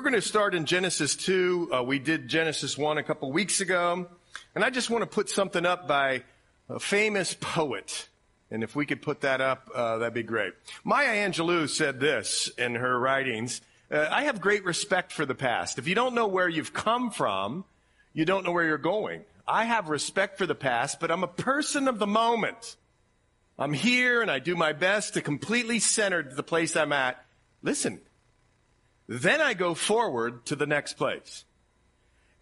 we're going to start in Genesis 2. Uh, we did Genesis 1 a couple weeks ago. And I just want to put something up by a famous poet. And if we could put that up, uh, that'd be great. Maya Angelou said this in her writings. Uh, I have great respect for the past. If you don't know where you've come from, you don't know where you're going. I have respect for the past, but I'm a person of the moment. I'm here and I do my best to completely center the place I'm at. Listen, then I go forward to the next place.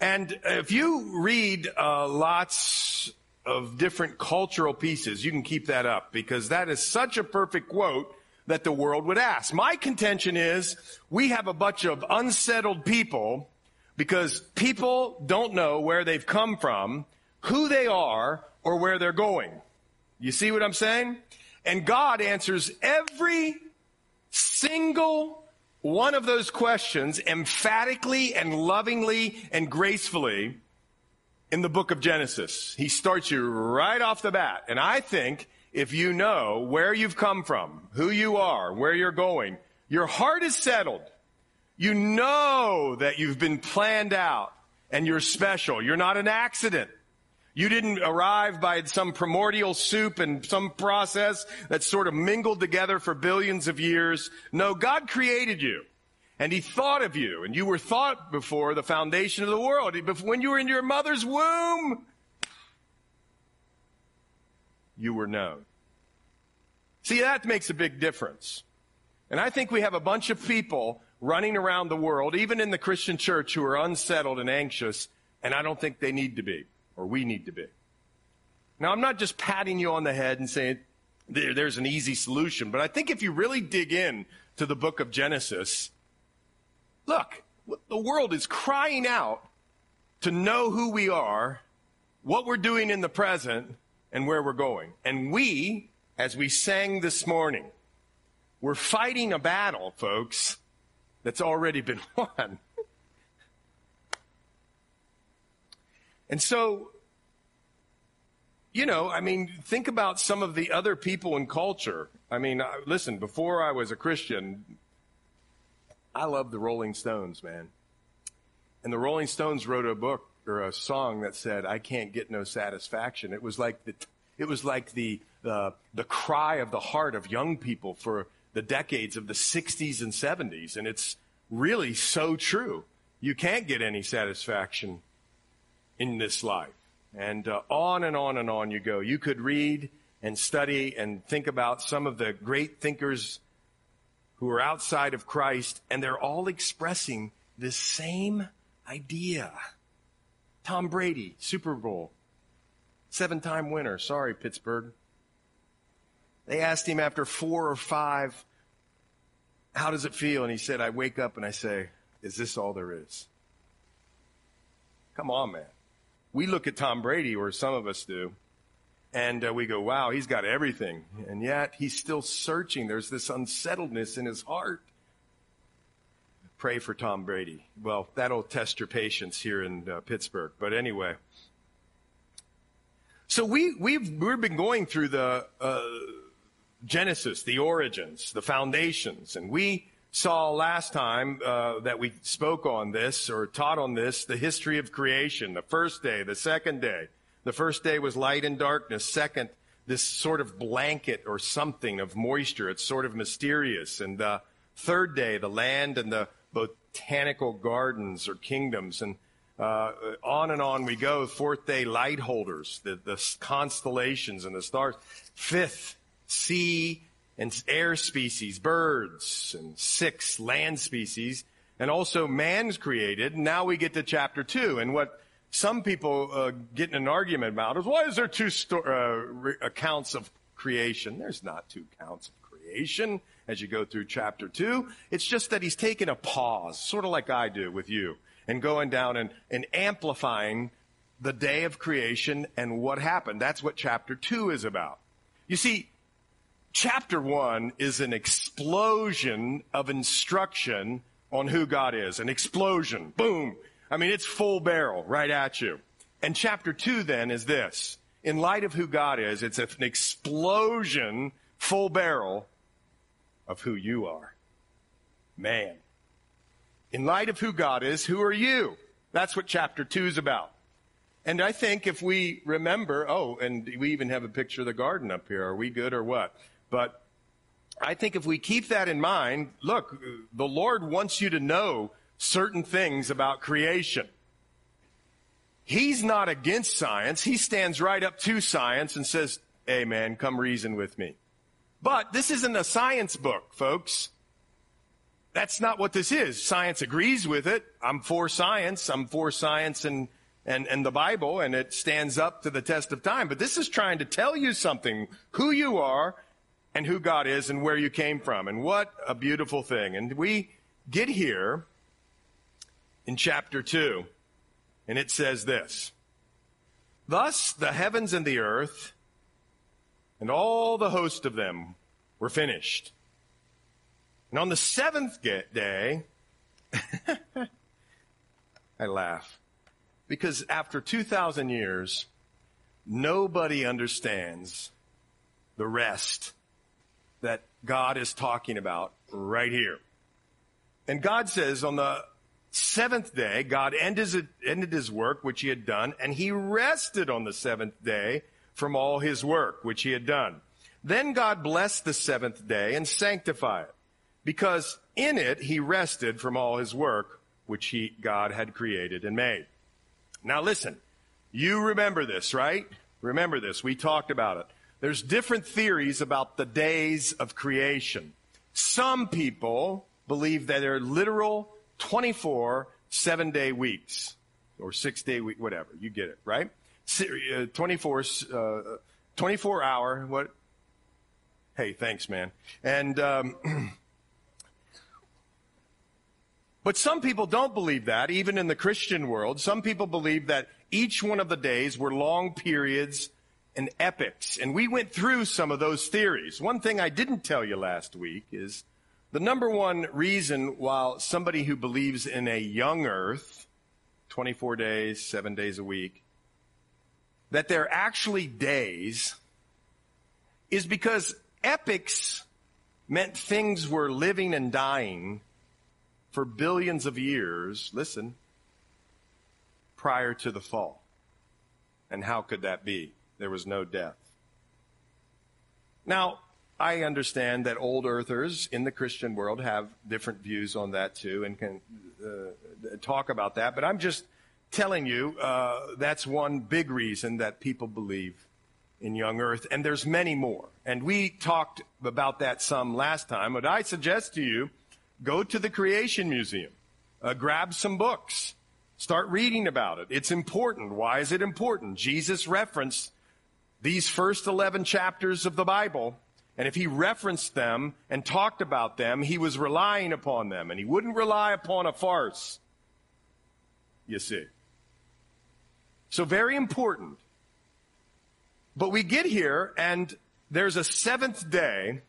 And if you read uh, lots of different cultural pieces, you can keep that up because that is such a perfect quote that the world would ask. My contention is we have a bunch of unsettled people because people don't know where they've come from, who they are, or where they're going. You see what I'm saying? And God answers every single one of those questions emphatically and lovingly and gracefully in the book of Genesis. He starts you right off the bat. And I think if you know where you've come from, who you are, where you're going, your heart is settled. You know that you've been planned out and you're special. You're not an accident. You didn't arrive by some primordial soup and some process that sort of mingled together for billions of years. No, God created you. And he thought of you, and you were thought before the foundation of the world. When you were in your mother's womb, you were known. See, that makes a big difference. And I think we have a bunch of people running around the world, even in the Christian church, who are unsettled and anxious, and I don't think they need to be or we need to be. Now, I'm not just patting you on the head and saying there, there's an easy solution, but I think if you really dig in to the book of Genesis, look, the world is crying out to know who we are, what we're doing in the present, and where we're going. And we, as we sang this morning, we're fighting a battle, folks, that's already been won. And so, you know, I mean, think about some of the other people in culture. I mean, listen, before I was a Christian, I loved the Rolling Stones, man. And the Rolling Stones wrote a book or a song that said, I can't get no satisfaction. It was like the, it was like the, the, the cry of the heart of young people for the decades of the 60s and 70s. And it's really so true. You can't get any satisfaction in this life. And uh, on and on and on you go. You could read and study and think about some of the great thinkers who are outside of Christ, and they're all expressing this same idea. Tom Brady, Super Bowl, seven time winner. Sorry, Pittsburgh. They asked him after four or five, how does it feel? And he said, I wake up and I say, is this all there is? Come on, man we look at Tom Brady, or some of us do, and uh, we go, wow, he's got everything. And yet he's still searching. There's this unsettledness in his heart. Pray for Tom Brady. Well, that'll test your patience here in uh, Pittsburgh. But anyway. So we, we've, we've been going through the uh, Genesis, the origins, the foundations, and we saw last time uh, that we spoke on this or taught on this the history of creation the first day the second day. The first day was light and darkness. Second this sort of blanket or something of moisture. It's sort of mysterious. And the third day the land and the botanical gardens or kingdoms. And uh, on and on we go. Fourth day light holders the, the constellations and the stars. Fifth sea and air species, birds, and six land species, and also man's created. Now we get to chapter two, and what some people uh, get in an argument about is why is there two sto- uh, re- accounts of creation? There's not two accounts of creation as you go through chapter two. It's just that he's taken a pause, sort of like I do with you, and going down and, and amplifying the day of creation and what happened. That's what chapter two is about. You see, chapter one is an explosion of instruction on who God is. An explosion. Boom. I mean, it's full barrel right at you. And chapter two then is this. In light of who God is, it's an explosion, full barrel of who you are. Man. in light of who God is, who are you? That's what chapter two is about. And I think if we remember, oh, and we even have a picture of the garden up here. Are we good or what? But I think if we keep that in mind, look, the Lord wants you to know certain things about creation. He's not against science. He stands right up to science and says, hey man, come reason with me. But this isn't a science book, folks. That's not what this is. Science agrees with it. I'm for science. I'm for science and, and, and the Bible, and it stands up to the test of time. But this is trying to tell you something, who you are and who God is and where you came from. And what a beautiful thing. And we get here in chapter 2, and it says this Thus the heavens and the earth and all the host of them were finished. And on the seventh day, I laugh because after 2,000 years, nobody understands the rest that God is talking about right here. And God says on the seventh day, God ended, ended his work, which he had done, and he rested on the seventh day from all his work, which he had done. Then God blessed the seventh day and sanctified it, because in it he rested from all his work, which he, God had created and made. Now listen, you remember this, right? Remember this. We talked about it. There's different theories about the days of creation. Some people believe that they're literal 24 seven day weeks or six day week, whatever. You get it, right? Uh, 24, uh, 24 hour, what? Hey, thanks, man. And, um, but some people don't believe that, even in the Christian world. Some people believe that each one of the days were long periods and epochs. And we went through some of those theories. One thing I didn't tell you last week is the number one reason why somebody who believes in a young earth, 24 days, seven days a week, that they're actually days is because epochs meant things were living and dying for billions of years, listen, prior to the fall. And how could that be? There was no death. Now, I understand that old earthers in the Christian world have different views on that too and can uh, talk about that, but I'm just telling you, uh, that's one big reason that people believe in young earth, and there's many more. And we talked about that some last time, but I suggest to you, go to the Creation Museum, uh, grab some books, start reading about it. It's important. Why is it important? Jesus referenced these first 11 chapters of the Bible, and if he referenced them and talked about them, he was relying upon them, and he wouldn't rely upon a farce. You see. So very important. But we get here and there's a seventh day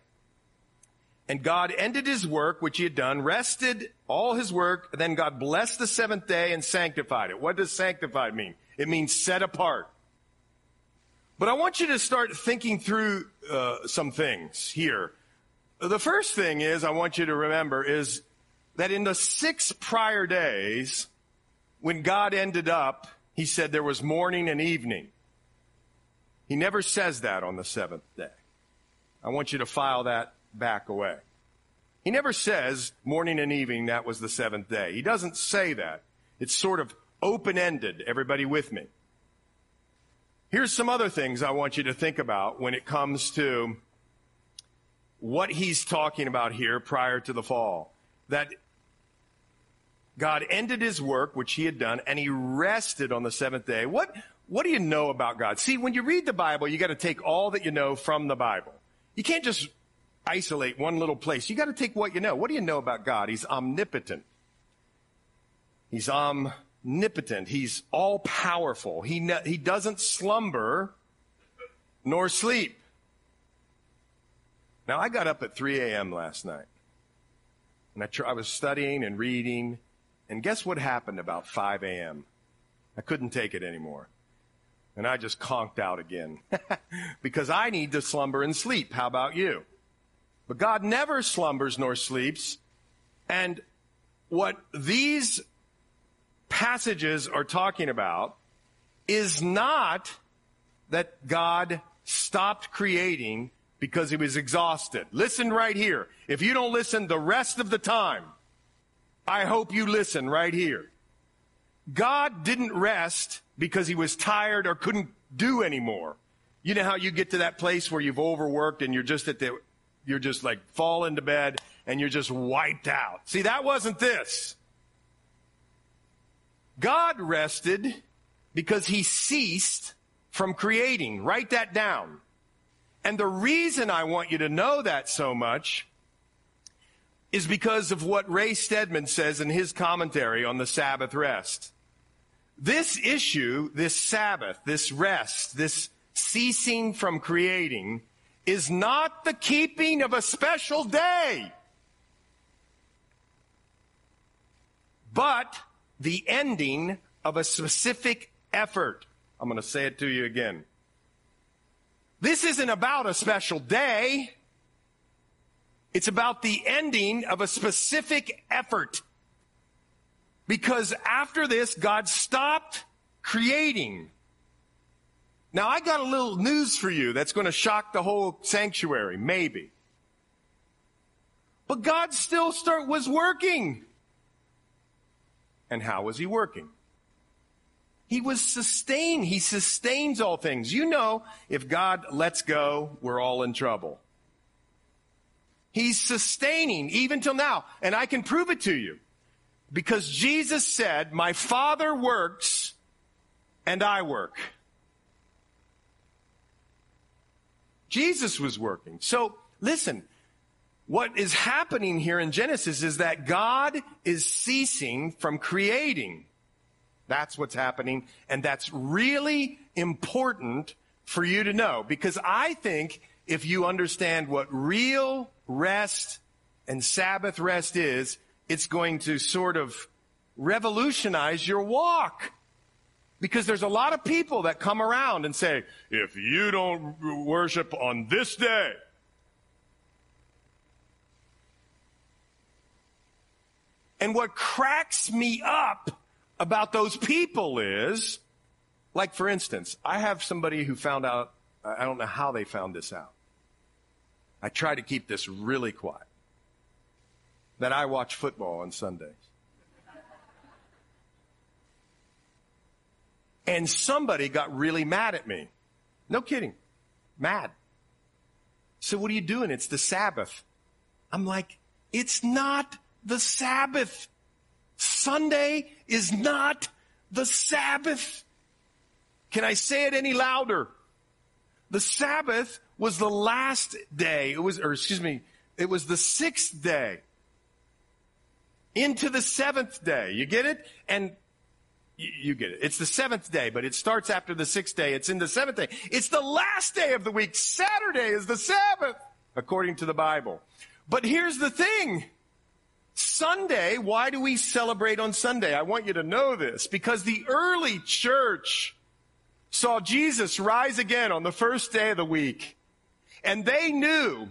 and God ended his work, which he had done, rested all his work, then God blessed the seventh day and sanctified it. What does sanctified mean? It means set apart. But I want you to start thinking through uh, some things here. The first thing is I want you to remember is that in the six prior days, when God ended up he said there was morning and evening. He never says that on the seventh day. I want you to file that back away. He never says morning and evening, that was the seventh day. He doesn't say that. It's sort of open ended. Everybody with me? Here's some other things I want you to think about when it comes to what he's talking about here prior to the fall. That God ended his work, which he had done, and he rested on the seventh day. What, what do you know about God? See, when you read the Bible, you gotta take all that you know from the Bible. You can't just isolate one little place. You gotta take what you know. What do you know about God? He's omnipotent. He's omnipotent. He's all powerful. He, ne- he doesn't slumber nor sleep. Now, I got up at 3 a.m. last night. And I, tr- I was studying and reading and guess what happened about 5 a.m.? I couldn't take it anymore. And I just conked out again. because I need to slumber and sleep. How about you? But God never slumbers nor sleeps. And what these passages are talking about is not that God stopped creating because he was exhausted. Listen right here. If you don't listen the rest of the time, I hope you listen right here. God didn't rest because he was tired or couldn't do anymore. You know how you get to that place where you've overworked and you're just at the, you're just like fall into bed and you're just wiped out. See, that wasn't this. God rested because he ceased from creating. Write that down. And the reason I want you to know that so much is because of what Ray Stedman says in his commentary on the Sabbath rest. This issue, this Sabbath, this rest, this ceasing from creating is not the keeping of a special day, but the ending of a specific effort. I'm going to say it to you again. This isn't about a special day. It's about the ending of a specific effort. Because after this, God stopped creating. Now I got a little news for you that's going to shock the whole sanctuary, maybe. But God still start, was working. And how was he working? He was sustained. He sustains all things. You know, if God lets go, we're all in trouble. He's sustaining even till now. And I can prove it to you. Because Jesus said, my Father works and I work. Jesus was working. So listen, what is happening here in Genesis is that God is ceasing from creating. That's what's happening. And that's really important for you to know because I think if you understand what real rest and Sabbath rest is, it's going to sort of revolutionize your walk. Because there's a lot of people that come around and say, if you don't worship on this day, and what cracks me up about those people is, like for instance, I have somebody who found out, I don't know how they found this out. I try to keep this really quiet. That I watch football on Sundays. And somebody got really mad at me. No kidding. Mad. So what are you doing? It's the Sabbath. I'm like, it's not the Sabbath. Sunday is not the Sabbath. Can I say it any louder? The Sabbath was the last day. It was, or excuse me, it was the sixth day into the seventh day. You get it? And you get it. It's the seventh day, but it starts after the sixth day. It's in the seventh day. It's the last day of the week. Saturday is the Sabbath, according to the Bible. But here's the thing. Sunday, why do we celebrate on Sunday? I want you to know this because the early church saw Jesus rise again on the first day of the week. And they knew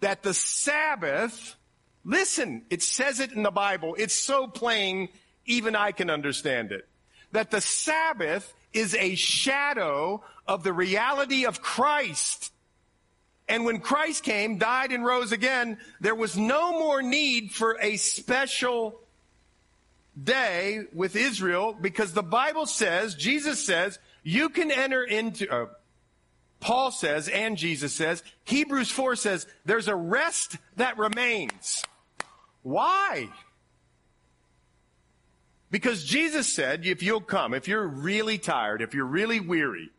that the Sabbath, listen, it says it in the Bible. It's so plain even I can understand it. That the Sabbath is a shadow of the reality of Christ. And when Christ came, died, and rose again, there was no more need for a special day with Israel because the Bible says, Jesus says, you can enter into, uh, Paul says, and Jesus says, Hebrews 4 says, there's a rest that remains. Why? Because Jesus said, if you'll come, if you're really tired, if you're really weary,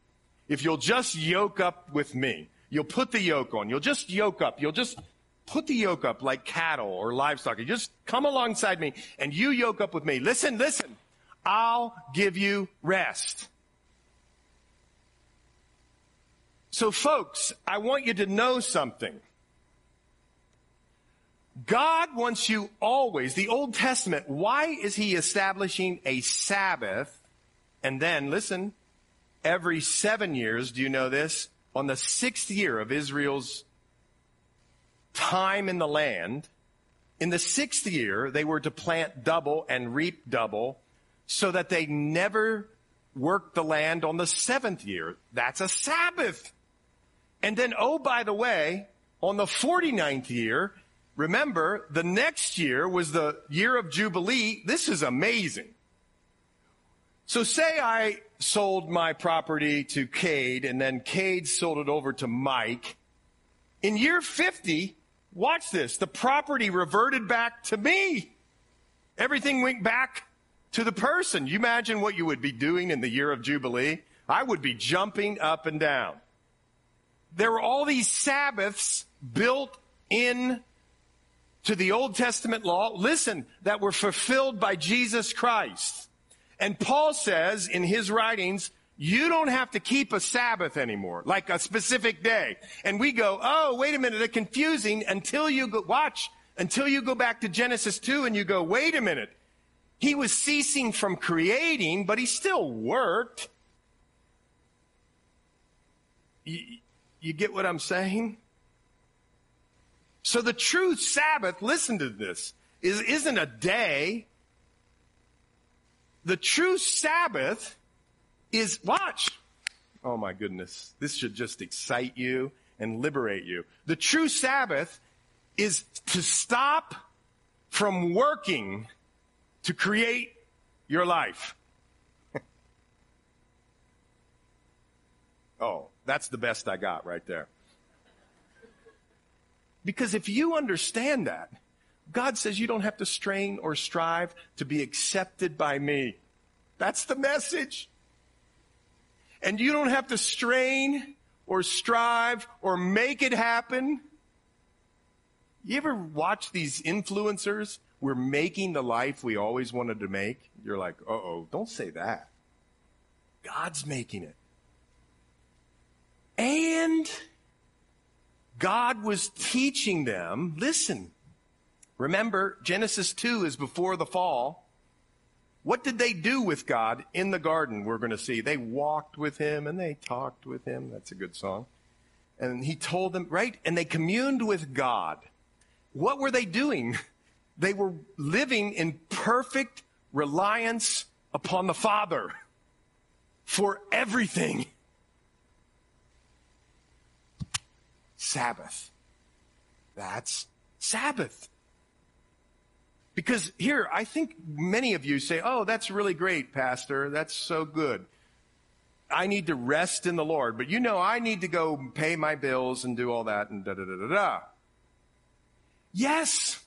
if you'll just yoke up with me, you'll put the yoke on, you'll just yoke up, you'll just put the yoke up like cattle or livestock. You just come alongside me and you yoke up with me. Listen, listen. I'll give you rest. So folks, I want you to know something. God wants you always, the Old Testament, why is he establishing a Sabbath? And then, listen, every seven years, do you know this? On the sixth year of Israel's time in the land, In the sixth year, they were to plant double and reap double so that they never worked the land on the seventh year. That's a Sabbath. And then, oh, by the way, on the 49th year, remember, the next year was the year of Jubilee. This is amazing. So say I sold my property to Cade and then Cade sold it over to Mike. In year 50, watch this, the property reverted back to me. Everything went back to the person. You imagine what you would be doing in the year of Jubilee? I would be jumping up and down. There were all these Sabbaths built in to the Old Testament law, listen, that were fulfilled by Jesus Christ. And Paul says in his writings, you don't have to keep a Sabbath anymore, like a specific day. And we go, oh, wait a minute, it's confusing until you go, watch, until you go back to Genesis 2 and you go, wait a minute. He was ceasing from creating, but he still worked. You, you get what I'm saying? So the true Sabbath, listen to this, is, isn't a day. The true Sabbath is, watch. Oh my goodness. This should just excite you and liberate you. The true Sabbath is to stop from working to create your life. oh, that's the best I got right there. Because if you understand that, God says you don't have to strain or strive to be accepted by me. That's the message. And you don't have to strain or strive or make it happen. You ever watch these influencers? We're making the life we always wanted to make. You're like, uh oh, don't say that. God's making it. And God was teaching them, listen, remember, Genesis 2 is before the fall. What did they do with God in the garden? We're going to see. They walked with him and they talked with him. That's a good song. And he told them, right? And they communed with God. What were they doing? They were living in perfect reliance upon the Father for everything. Sabbath. That's Sabbath. Because here, I think many of you say, oh, that's really great, Pastor. That's so good. I need to rest in the Lord. But you know, I need to go pay my bills and do all that and da da da da da. Yes.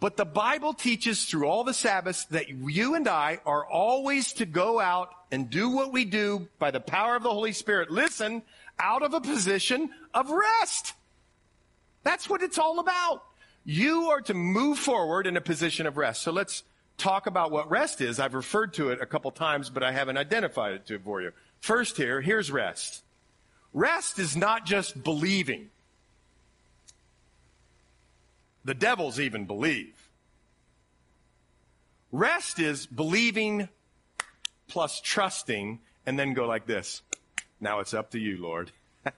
But the Bible teaches through all the Sabbaths that you and I are always to go out and do what we do by the power of the Holy Spirit. Listen, out of a position of rest. That's what it's all about. You are to move forward in a position of rest. So let's talk about what rest is. I've referred to it a couple times, but I haven't identified it to for you. First here, here's rest. Rest is not just believing. The devils even believe. Rest is believing plus trusting and then go like this. Now it's up to you, Lord.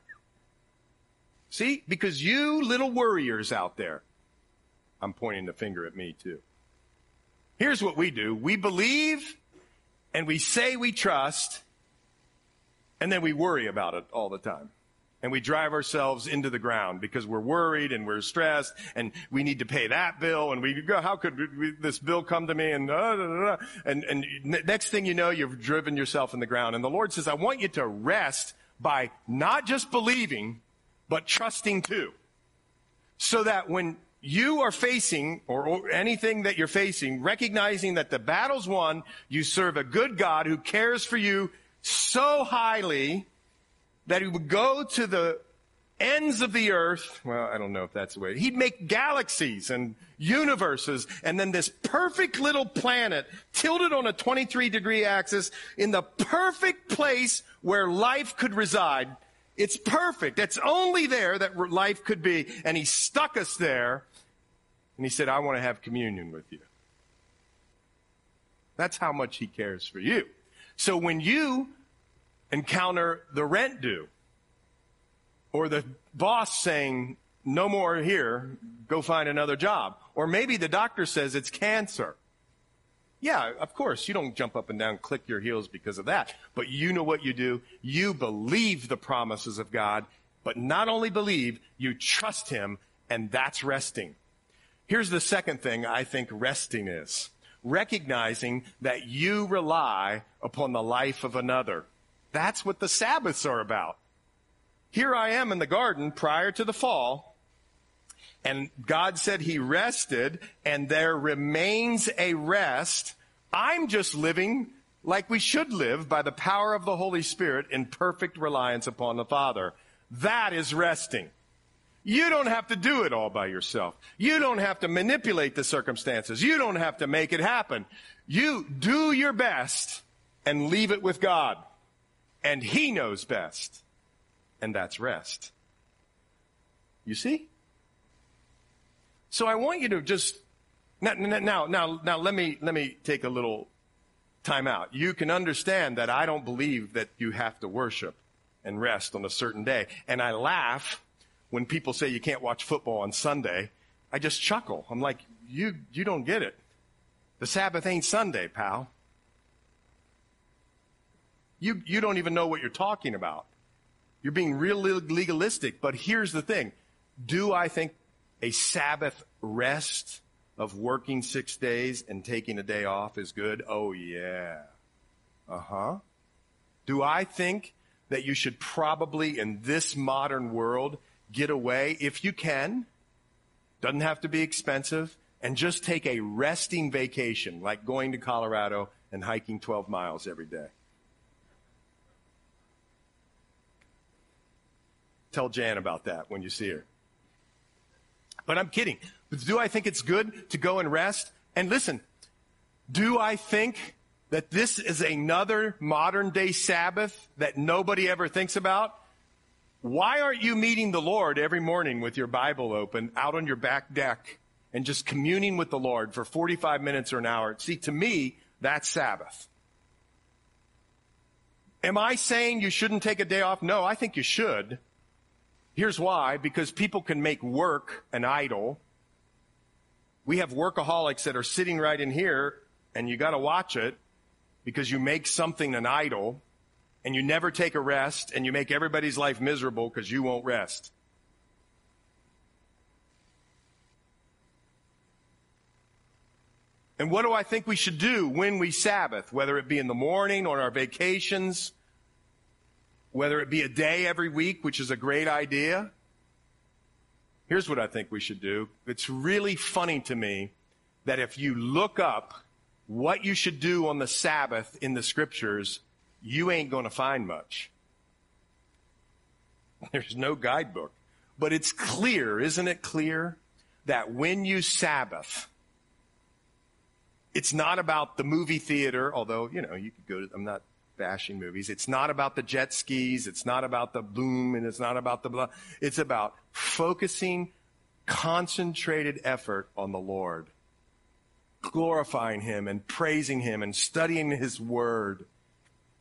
See? Because you little worriers out there, I'm pointing the finger at me too. Here's what we do. We believe and we say we trust and then we worry about it all the time. And we drive ourselves into the ground because we're worried and we're stressed and we need to pay that bill and we go, how could we, this bill come to me and, uh, and, and next thing you know, you've driven yourself in the ground. And the Lord says, I want you to rest by not just believing, but trusting too. So that when you are facing, or, or, anything that you're facing, recognizing that the battle's won, you serve a good God who cares for you so highly that he would go to the ends of the earth. Well, I don't know if that's the way. He'd make galaxies and universes and then this perfect little planet tilted on a 23 degree axis in the perfect place where life could reside. It's perfect. It's only there that life could be. And he stuck us there and he said, I want to have communion with you. That's how much he cares for you. So when you encounter the rent due or the boss saying, no more here, go find another job. Or maybe the doctor says it's cancer. Yeah, of course, you don't jump up and down, click your heels because of that. But you know what you do? You believe the promises of God, but not only believe, you trust Him, and that's resting. Here's the second thing I think resting is recognizing that you rely upon the life of another. That's what the Sabbaths are about. Here I am in the garden prior to the fall, and God said He rested, and there remains a rest. I'm just living like we should live by the power of the Holy Spirit in perfect reliance upon the Father. That is resting. You don't have to do it all by yourself. You don't have to manipulate the circumstances. You don't have to make it happen. You do your best and leave it with God. And He knows best. And that's rest. You see? So I want you to just now, now, now, now let me, let me take a little time out. You can understand that I don't believe that you have to worship and rest on a certain day. And I laugh when people say you can't watch football on Sunday, I just chuckle. I'm like, you, you don't get it. The Sabbath ain't Sunday, pal. You, you don't even know what you're talking about. You're being real legalistic. But here's the thing. Do I think a Sabbath rest of working six days and taking a day off is good? Oh, yeah. Uh huh. Do I think that you should probably, in this modern world, get away if you can. Doesn't have to be expensive. And just take a resting vacation, like going to Colorado and hiking 12 miles every day. Tell Jan about that when you see her. But I'm kidding. But do I think it's good to go and rest? And listen, do I think that this is another modern day Sabbath that nobody ever thinks about? Why aren't you meeting the Lord every morning with your Bible open out on your back deck and just communing with the Lord for 45 minutes or an hour? See, to me, that's Sabbath. Am I saying you shouldn't take a day off? No, I think you should. Here's why. Because people can make work an idol. We have workaholics that are sitting right in here and you gotta watch it because you make something an idol and you never take a rest and you make everybody's life miserable because you won't rest. And what do I think we should do when we Sabbath, whether it be in the morning or our vacations, whether it be a day every week, which is a great idea? Here's what I think we should do. It's really funny to me that if you look up what you should do on the Sabbath in the scriptures, you ain't going to find much. There's no guidebook. But it's clear, isn't it clear, that when you Sabbath, it's not about the movie theater, although, you know, you could go to, I'm not bashing movies. It's not about the jet skis. It's not about the boom and it's not about the blah. It's about focusing concentrated effort on the Lord, glorifying Him and praising Him and studying His Word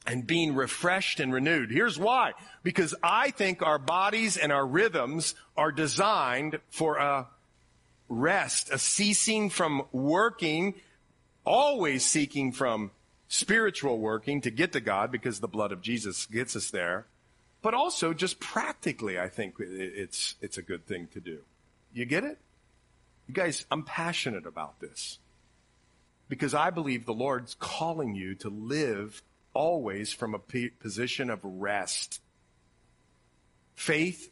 and being refreshed and renewed. Here's why. Because I think our bodies and our rhythms are designed for a rest, a ceasing from working, always seeking from spiritual working to get to God because the blood of Jesus gets us there. But also just practically, I think it's, it's a good thing to do. You get it? You guys, I'm passionate about this because I believe the Lord's calling you to live always from a position of rest. Faith,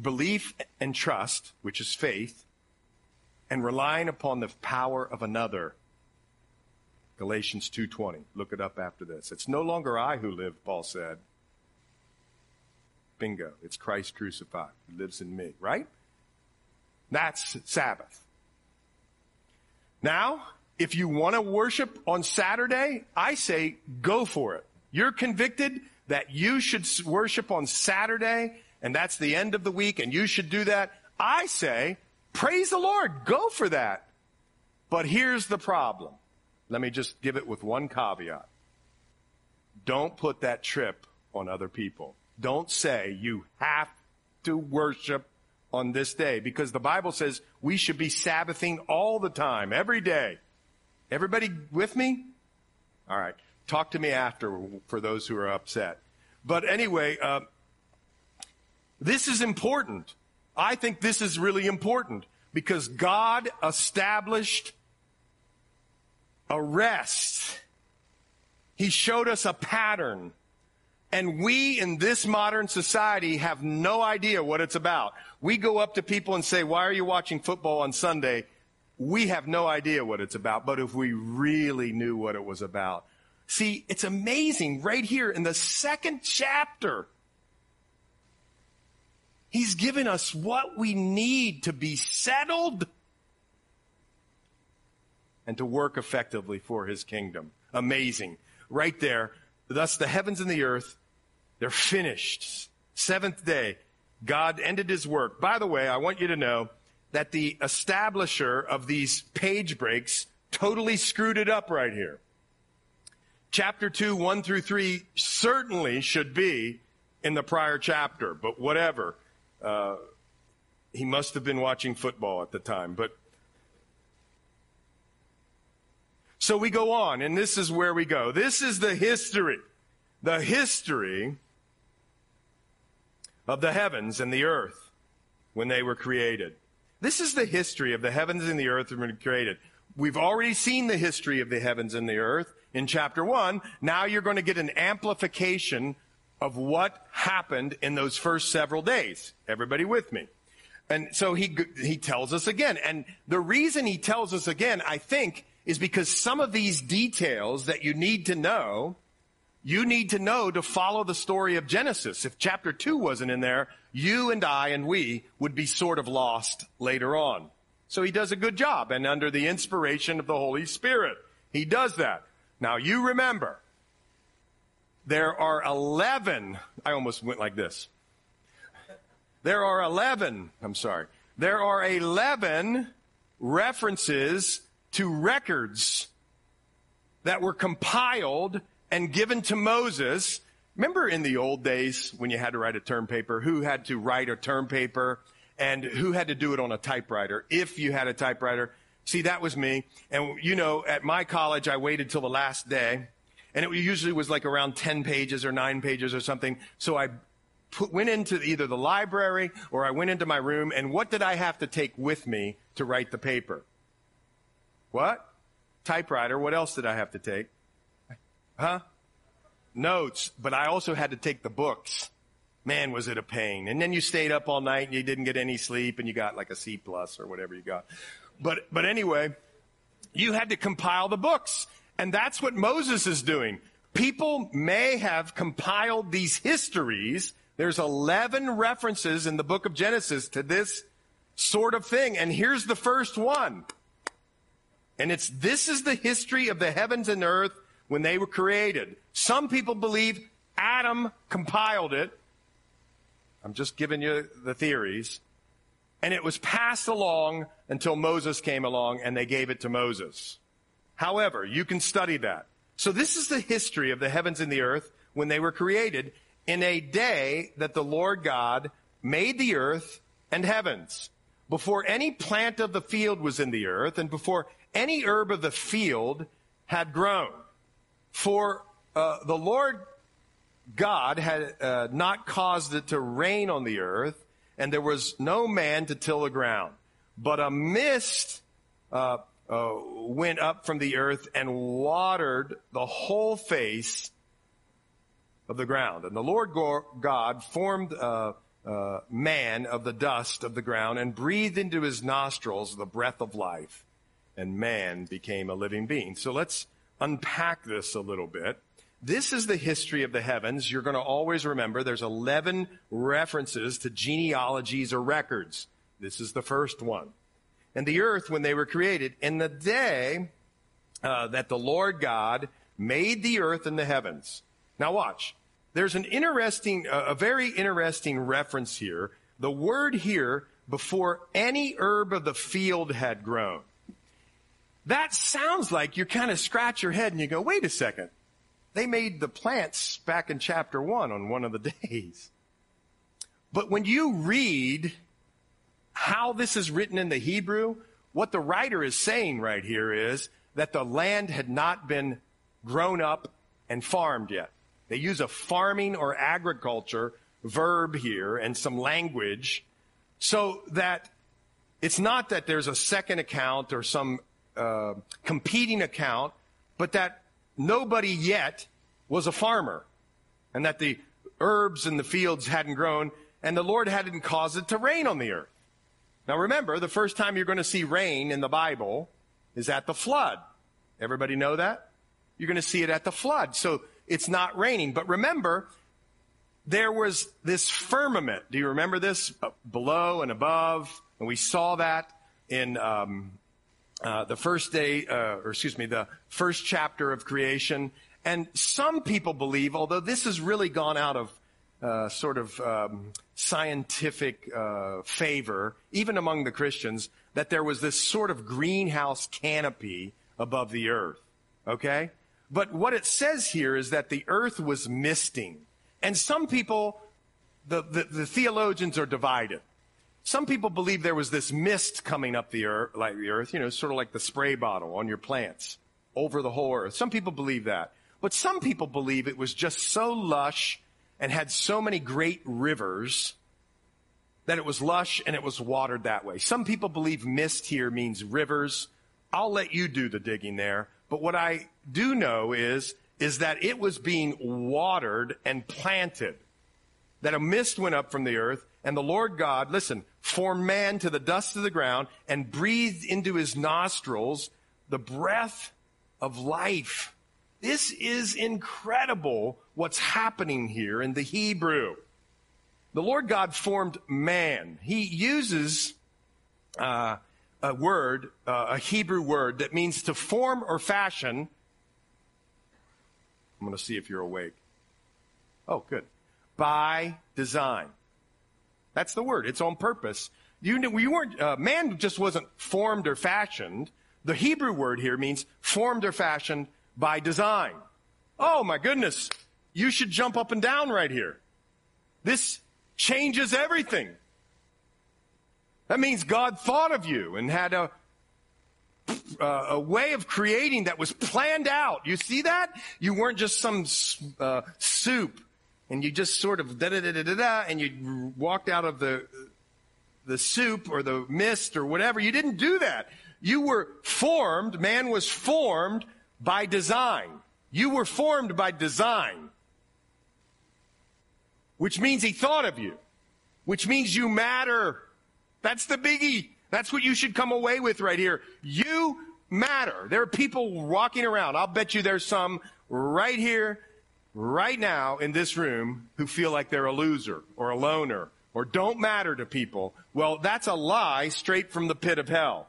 belief and trust, which is faith, and relying upon the power of another. Galatians 2:20. Look it up after this. It's no longer I who live, Paul said. Bingo. It's Christ crucified who lives in me, right? That's Sabbath. Now, if you want to worship on Saturday, I say go for it. You're convicted that you should worship on Saturday and that's the end of the week and you should do that. I say praise the Lord. Go for that. But here's the problem. Let me just give it with one caveat. Don't put that trip on other people. Don't say you have to worship on this day because the Bible says we should be Sabbathing all the time, every day. Everybody with me? All right. Talk to me after for those who are upset. But anyway, uh, this is important. I think this is really important because God established a rest. He showed us a pattern. And we in this modern society have no idea what it's about. We go up to people and say, why are you watching football on Sunday? We have no idea what it's about, but if we really knew what it was about. See, it's amazing right here in the second chapter. He's given us what we need to be settled and to work effectively for his kingdom. Amazing. Right there. Thus the heavens and the earth, they're finished. Seventh day, God ended his work. By the way, I want you to know that the establisher of these page breaks totally screwed it up right here. Chapter 2, 1 through 3 certainly should be in the prior chapter, but whatever. Uh, he must have been watching football at the time, but So we go on, and this is where we go. This is the history. The history of the heavens and the earth when they were created. This is the history of the heavens and the earth they created. We've already seen the history of the heavens and the earth in chapter one. Now you're going to get an amplification of what happened in those first several days. Everybody with me? And so he, he tells us again. And the reason he tells us again, I think, is because some of these details that you need to know you need to know to follow the story of Genesis. If chapter 2 wasn't in there, you and I and we would be sort of lost later on. So he does a good job, and under the inspiration of the Holy Spirit, he does that. Now you remember, there are 11, I almost went like this. There are 11, I'm sorry, there are 11 references to records that were compiled and given to Moses. Remember in the old days when you had to write a term paper, who had to write a term paper and who had to do it on a typewriter if you had a typewriter? See, that was me. And you know, at my college, I waited till the last day and it usually was like around 10 pages or 9 pages or something. So I put, went into either the library or I went into my room and what did I have to take with me to write the paper? What? Typewriter. What else did I have to take? Huh? Notes, but I also had to take the books. Man, was it a pain. And then you stayed up all night and you didn't get any sleep and you got like a C plus or whatever you got. But, but anyway, you had to compile the books. And that's what Moses is doing. People may have compiled these histories. There's 11 references in the book of Genesis to this sort of thing. And here's the first one. And it's, this is the history of the heavens and earth when they were created. Some people believe Adam compiled it. I'm just giving you the theories. And it was passed along until Moses came along and they gave it to Moses. However, you can study that. So this is the history of the heavens and the earth when they were created in a day that the Lord God made the earth and heavens. Before any plant of the field was in the earth and before any herb of the field had grown. For uh, the Lord God had uh, not caused it to rain on the earth, and there was no man to till the ground. But a mist uh, uh went up from the earth and watered the whole face of the ground. And the Lord God formed uh, uh, man of the dust of the ground and breathed into his nostrils the breath of life, and man became a living being. So let's unpack this a little bit. This is the history of the heavens. You're going to always remember there's 11 references to genealogies or records. This is the first one. And the earth, when they were created, in the day uh, that the Lord God made the earth and the heavens. Now watch. There's an interesting, uh, a very interesting reference here. The word here, before any herb of the field had grown. That sounds like you kind of scratch your head and you go, wait a second. They made the plants back in chapter one on one of the days. But when you read how this is written in the Hebrew, what the writer is saying right here is that the land had not been grown up and farmed yet. They use a farming or agriculture verb here and some language so that it's not that there's a second account or some uh, competing account, but that nobody yet was a farmer and that the herbs in the fields hadn't grown and the Lord hadn't caused it to rain on the earth. Now remember, the first time you're going to see rain in the Bible is at the flood. Everybody know that? You're going to see it at the flood. So it's not raining. But remember, there was this firmament. Do you remember this? Below and above. And we saw that in um, uh, the first day, uh, or excuse me, the first chapter of creation. And some people believe, although this has really gone out of uh, sort of um, scientific uh, favor, even among the Christians, that there was this sort of greenhouse canopy above the earth. Okay? But what it says here is that the earth was misting. And some people, the, the, the theologians are divided. Some people believe there was this mist coming up the earth, like the earth, you know, sort of like the spray bottle on your plants over the whole earth. Some people believe that. But some people believe it was just so lush and had so many great rivers that it was lush and it was watered that way. Some people believe mist here means rivers. I'll let you do the digging there. But what I do know is, is that it was being watered and planted. That a mist went up from the earth and the Lord God, listen, formed man to the dust of the ground and breathed into his nostrils the breath of life. This is incredible what's happening here in the Hebrew. The Lord God formed man. He uses uh, a word, uh, a Hebrew word that means to form or fashion. I'm going to see if you're awake. Oh, good. By design. That's the word. It's on purpose. You, you weren't, uh, man just wasn't formed or fashioned. The Hebrew word here means formed or fashioned by design. Oh my goodness. You should jump up and down right here. This changes everything. That means God thought of you and had a, uh, a way of creating that was planned out. You see that? You weren't just some uh, soup and you just sort of da da da da da and you walked out of the the soup or the mist or whatever. You didn't do that. You were formed, man was formed by design. You were formed by design. Which means he thought of you. Which means you matter. That's the biggie. That's what you should come away with right here. You matter. There are people walking around. I'll bet you there's some right here, right now in this room who feel like they're a loser or a loner or don't matter to people. Well, that's a lie straight from the pit of hell.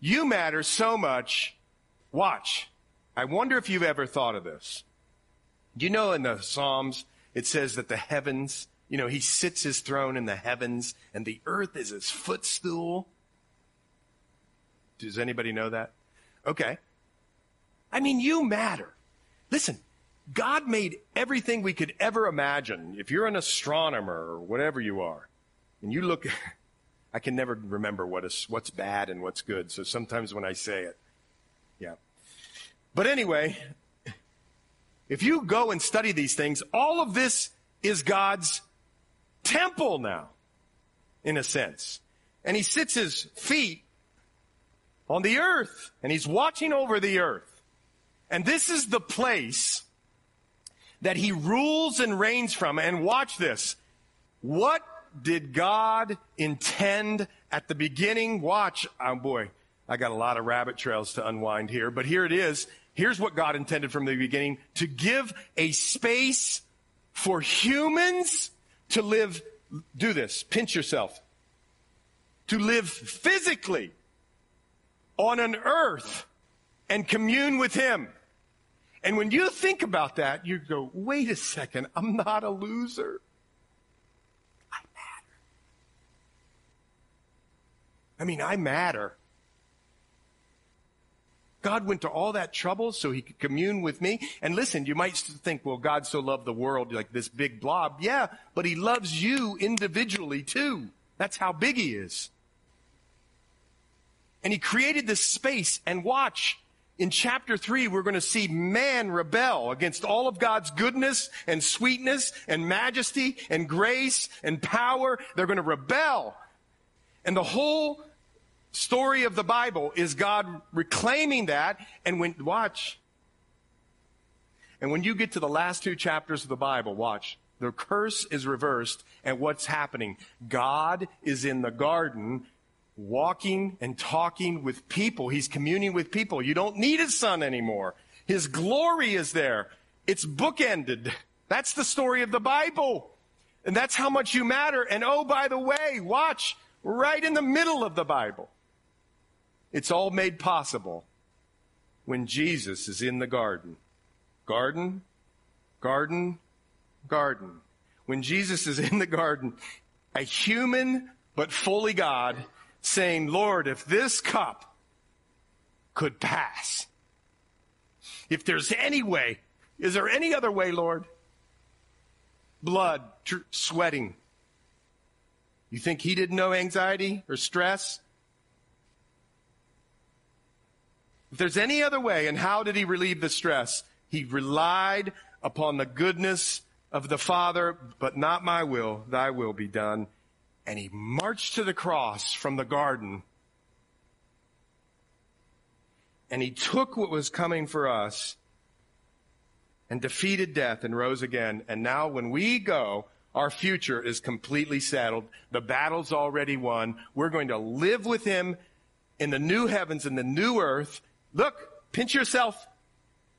You matter so much. Watch. I wonder if you've ever thought of this. You know in the Psalms, it says that the heavens you know, he sits his throne in the heavens and the earth is his footstool. Does anybody know that? Okay. I mean, you matter. Listen, God made everything we could ever imagine. If you're an astronomer or whatever you are, and you look, I can never remember what is, what's bad and what's good. So sometimes when I say it, yeah. But anyway, if you go and study these things, all of this is God's temple now, in a sense. And he sits his feet on the earth and he's watching over the earth. And this is the place that he rules and reigns from. And watch this. What did God intend at the beginning? Watch. Oh boy, I got a lot of rabbit trails to unwind here, but here it is. Here's what God intended from the beginning to give a space for humans to live, do this, pinch yourself, to live physically on an earth and commune with Him. And when you think about that, you go, wait a second, I'm not a loser. I matter. I mean, I matter. God went to all that trouble so he could commune with me. And listen, you might think, well, God so loved the world like this big blob. Yeah, but he loves you individually too. That's how big he is. And he created this space and watch. In chapter three, we're going to see man rebel against all of God's goodness and sweetness and majesty and grace and power. They're going to rebel. And the whole story of the Bible is God reclaiming that. And when, watch. And when you get to the last two chapters of the Bible, watch. The curse is reversed and what's happening? God is in the garden walking and talking with people. He's communing with people. You don't need his sun anymore. His glory is there. It's bookended. That's the story of the Bible. And that's how much you matter. And oh, by the way, watch right in the middle of the Bible. It's all made possible when Jesus is in the garden. Garden, garden, garden. When Jesus is in the garden, a human but fully God saying, Lord, if this cup could pass, if there's any way, is there any other way, Lord? Blood, tr- sweating. You think he didn't know anxiety or stress? If there's any other way, and how did he relieve the stress? He relied upon the goodness of the Father, but not my will, thy will be done. And he marched to the cross from the garden. And he took what was coming for us and defeated death and rose again. And now when we go, our future is completely settled. The battle's already won. We're going to live with him in the new heavens and the new earth. Look, pinch yourself.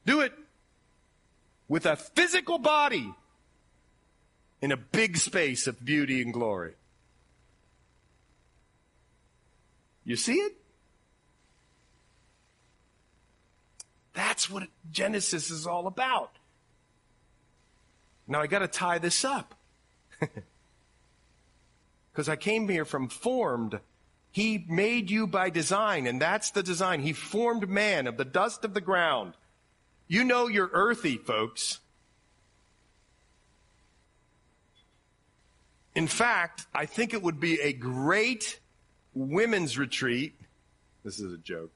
Do it with a physical body in a big space of beauty and glory. You see it? That's what Genesis is all about. Now I got to tie this up. Because I came here from formed. He made you by design, and that's the design. He formed man of the dust of the ground. You know you're earthy, folks. In fact, I think it would be a great women's retreat. This is a joke.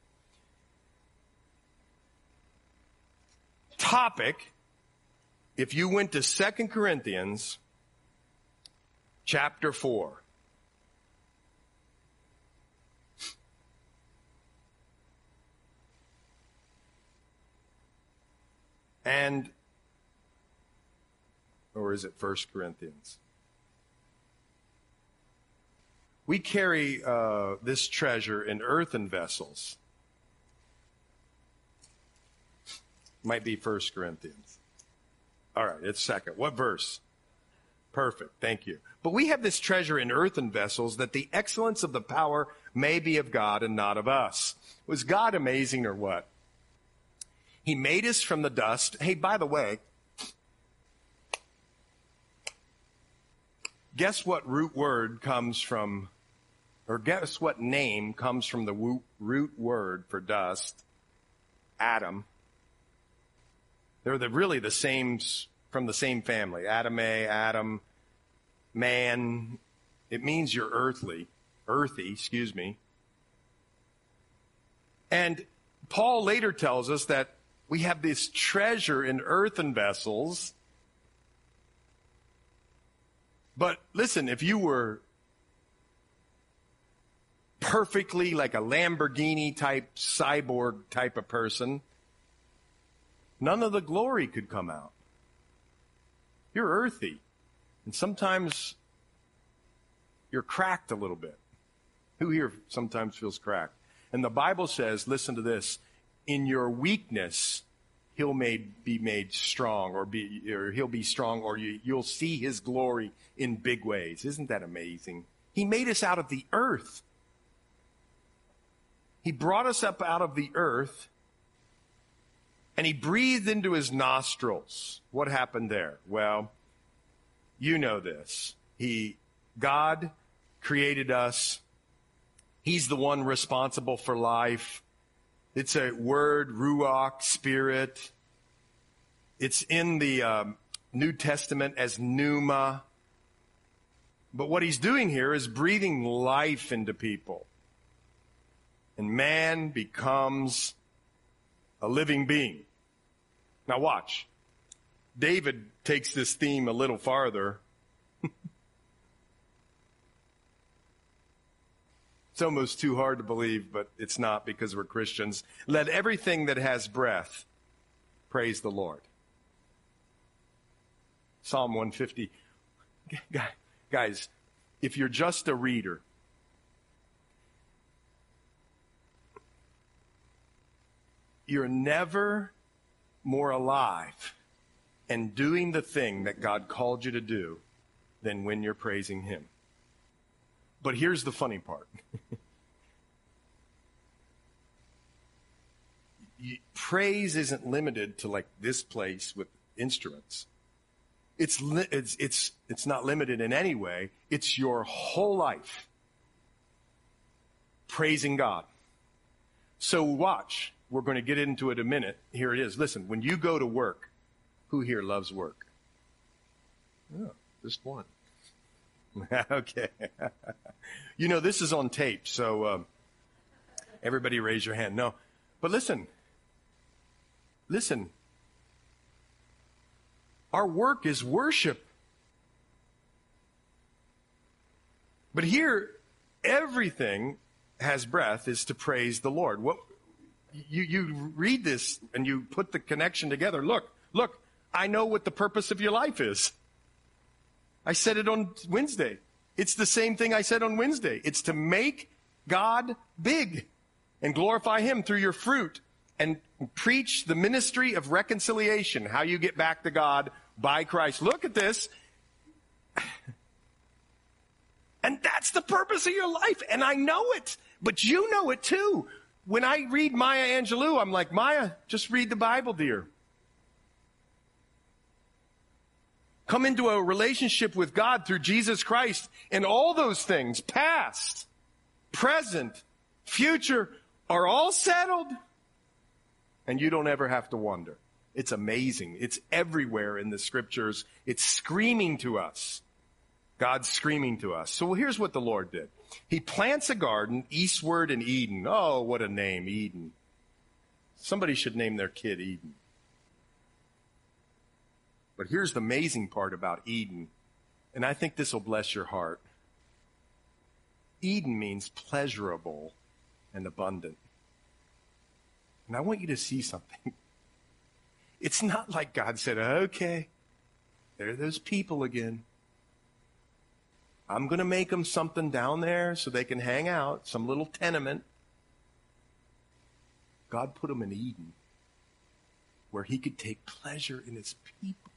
Topic if you went to Second Corinthians chapter 4. And, or is it First Corinthians? We carry uh, this treasure in earthen vessels. Might be First Corinthians. All right, it's second. What verse? Perfect. Thank you. But we have this treasure in earthen vessels that the excellence of the power may be of God and not of us. Was God amazing or what? He made us from the dust. Hey, by the way, guess what root word comes from or guess what name comes from the root word for dust? Adam. They're the, really the same, from the same family. Adam A, Adam, man. It means you're earthly, earthy, excuse me. And Paul later tells us that we have this treasure in earthen vessels. But listen, if you were perfectly like a Lamborghini type cyborg type of person, none of the glory could come out. You're earthy. And sometimes you're cracked a little bit. Who here sometimes feels cracked? And the Bible says, listen to this, in your weakness, he'll made, be made strong or be, or he'll be strong or you, you'll see his glory in big ways. Isn't that amazing? He made us out of the earth. He brought us up out of the earth and he breathed into his nostrils. What happened there? Well, you know this. He, God created us. He's the one responsible for life. It's a word, ruach, spirit. It's in the um, New Testament as pneuma. But what he's doing here is breathing life into people. And man becomes a living being. Now watch. David takes this theme a little farther. it's almost too hard to believe, but it's not because we're Christians. Let everything that has breath praise the Lord. Psalm 150. Guys, if you're just a reader, you're never more alive and doing the thing that God called you to do than when you're praising Him. But here's the funny part. Praise isn't limited to like this place with instruments. It's, li- it's, it's, it's not limited in any way. It's your whole life praising God. So watch. We're going to get into it in a minute. Here it is. Listen, when you go to work, who here loves work? Oh, just one. okay. you know, this is on tape, so um, everybody raise your hand. No. But listen, listen. Our work is worship. But here, everything has breath is to praise the Lord. What you, you read this and you put the connection together. Look, look, I know what the purpose of your life is. I said it on Wednesday. It's the same thing I said on Wednesday. It's to make God big and glorify Him through your fruit and preach the ministry of reconciliation, how you get back to God by Christ. Look at this. And that's the purpose of your life. And I know it, but you know it too. When I read Maya Angelou, I'm like, Maya, just read the Bible, dear. Come into a relationship with God through Jesus Christ, and all those things, past, present, future, are all settled. And you don't ever have to wonder. It's amazing. It's everywhere in the scriptures. It's screaming to us. God's screaming to us. So here's what the Lord did. He plants a garden eastward in Eden. Oh, what a name, Eden. Somebody should name their kid Eden. But here's the amazing part about Eden, and I think this will bless your heart. Eden means pleasurable and abundant. And I want you to see something. It's not like God said, okay, there are those people again. I'm going to make them something down there so they can hang out, some little tenement. God put them in Eden where he could take pleasure in his people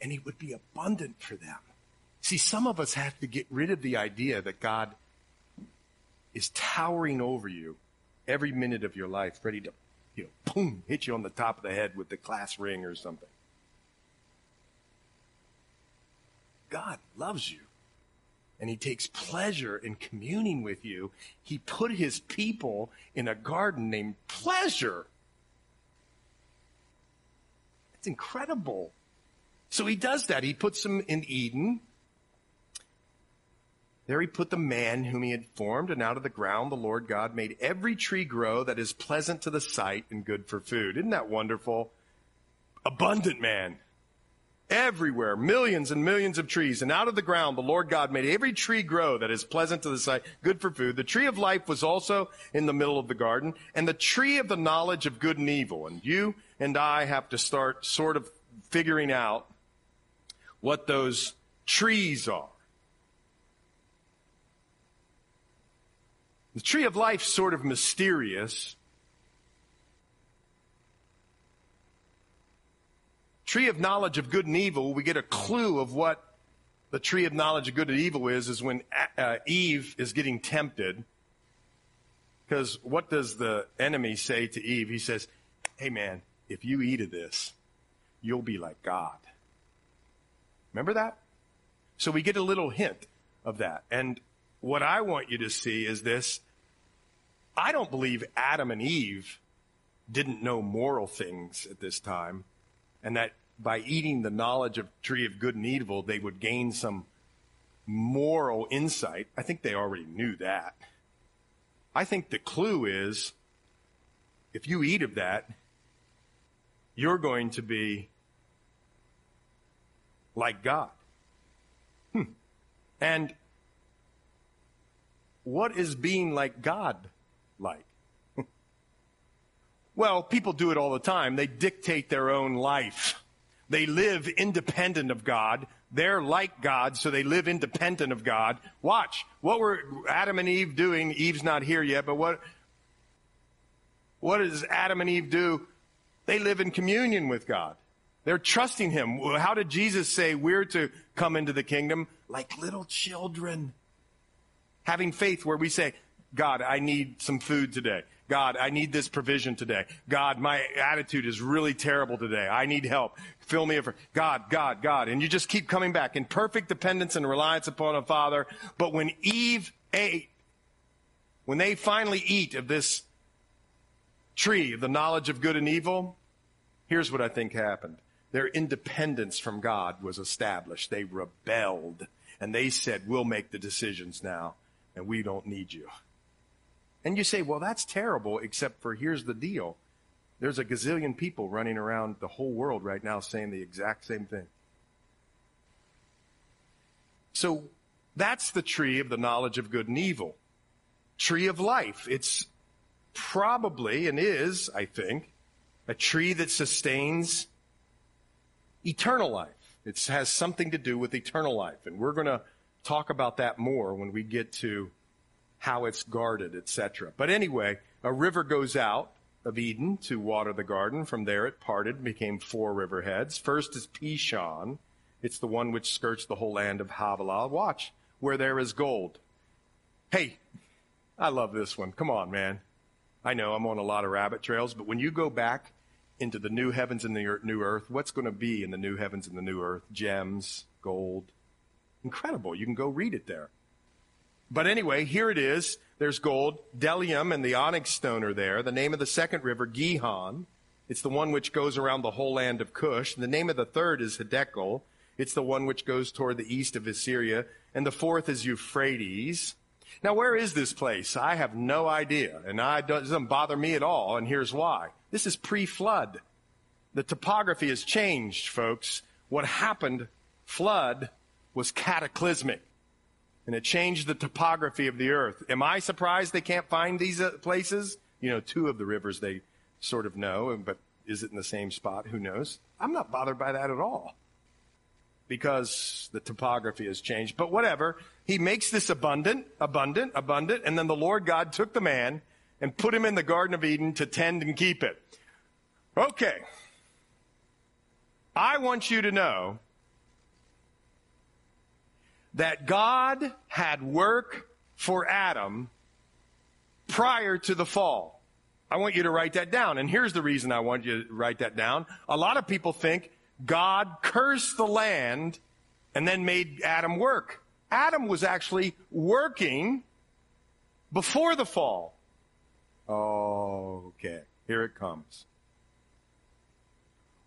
and it would be abundant for them. See, some of us have to get rid of the idea that God is towering over you every minute of your life, ready to you know, boom, hit you on the top of the head with the class ring or something. God loves you. And he takes pleasure in communing with you. He put his people in a garden named pleasure. It's incredible. So he does that. He puts them in Eden. There he put the man whom he had formed, and out of the ground the Lord God made every tree grow that is pleasant to the sight and good for food. Isn't that wonderful? Abundant man. Everywhere, millions and millions of trees. And out of the ground the Lord God made every tree grow that is pleasant to the sight, good for food. The tree of life was also in the middle of the garden, and the tree of the knowledge of good and evil. And you and I have to start sort of figuring out what those trees are. The tree of life's sort of mysterious. Tree of knowledge of good and evil, we get a clue of what the tree of knowledge of good and evil is, is when uh, Eve is getting tempted. Because what does the enemy say to Eve? He says, Hey man, if you eat of this, you'll be like God. Remember that? So we get a little hint of that. And what I want you to see is this I don't believe Adam and Eve didn't know moral things at this time, and that by eating the knowledge of tree of good and evil, they would gain some moral insight. I think they already knew that. I think the clue is if you eat of that, you're going to be like God. Hmm. And what is being like God like? Well, people do it all the time. They dictate their own life. They live independent of God. They're like God, so they live independent of God. Watch. What were Adam and Eve doing? Eve's not here yet, but what, what does Adam and Eve do? They live in communion with God. They're trusting Him. How did Jesus say we're to come into the kingdom? Like little children. Having faith where we say, God, I need some food today. God, I need this provision today. God, my attitude is really terrible today. I need help. Fill me up. God, God, God. And you just keep coming back in perfect dependence and reliance upon a father. But when Eve ate, when they finally eat of this tree of the knowledge of good and evil, here's what I think happened. Their independence from God was established. They rebelled and they said, we'll make the decisions now and we don't need you. And you say, well, that's terrible, except for here's the deal. There's a gazillion people running around the whole world right now saying the exact same thing. So that's the tree of the knowledge of good and evil. Tree of life. It's probably and is, I think, a tree that sustains eternal life. It has something to do with eternal life. And we're going to talk about that more when we get to how it's guarded, etc. But anyway, a river goes out of Eden to water the garden. From there it parted and became four river heads. First is Pishon. It's the one which skirts the whole land of Havilah. Watch, where there is gold. Hey, I love this one. Come on, man. I know I'm on a lot of rabbit trails, but when you go back into the new heavens and the new earth, what's going to be in the new heavens and the new earth? Gems, gold. Incredible. You can go read it there. But anyway, here it is. There's gold. Bdellium and the onyx stone are there. The name of the second river, Gihon. It's the one which goes around the whole land of Cush. The name of the third is Hiddekel. It's the one which goes toward the east of Assyria. And the fourth is Euphrates. Now, where is this place? I have no idea, and it doesn't bother me at all, and here's why. This is pre-flood. The topography has changed, folks. What happened, flood, was cataclysmic and it changed the topography of the earth. Am I surprised they can't find these uh, places? You know, two of the rivers they sort of know, but is it in the same spot? Who knows? I'm not bothered by that at all because the topography has changed. But whatever. He makes this abundant, abundant, abundant, and then the Lord God took the man and put him in the Garden of Eden to tend and keep it. Okay. I want you to know that God had work for Adam prior to the fall. I want you to write that down. And here's the reason I want you to write that down. A lot of people think God cursed the land and then made Adam work. Adam was actually working before the fall. Okay, here it comes.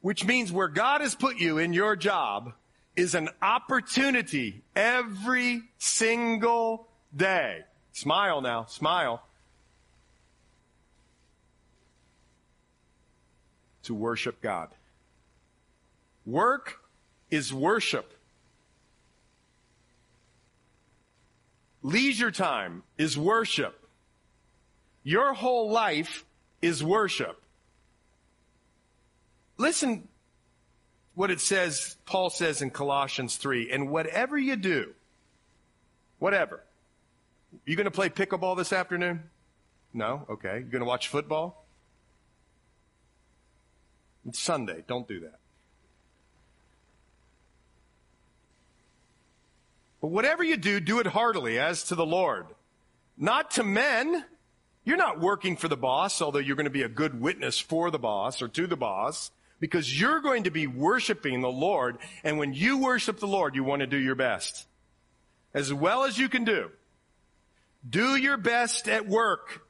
Which means where God has put you in your job, is an opportunity every single day. Smile now, smile. To worship God. Work is worship. Leisure time is worship. Your whole life is worship. Listen what it says, Paul says in Colossians 3, and whatever you do, whatever. You going to play pickleball this afternoon? No? Okay. You going to watch football? It's Sunday. Don't do that. But whatever you do, do it heartily as to the Lord, not to men. You're not working for the boss, although you're going to be a good witness for the boss or to the boss because you're going to be worshiping the Lord. And when you worship the Lord, you want to do your best as well as you can do. Do your best at work.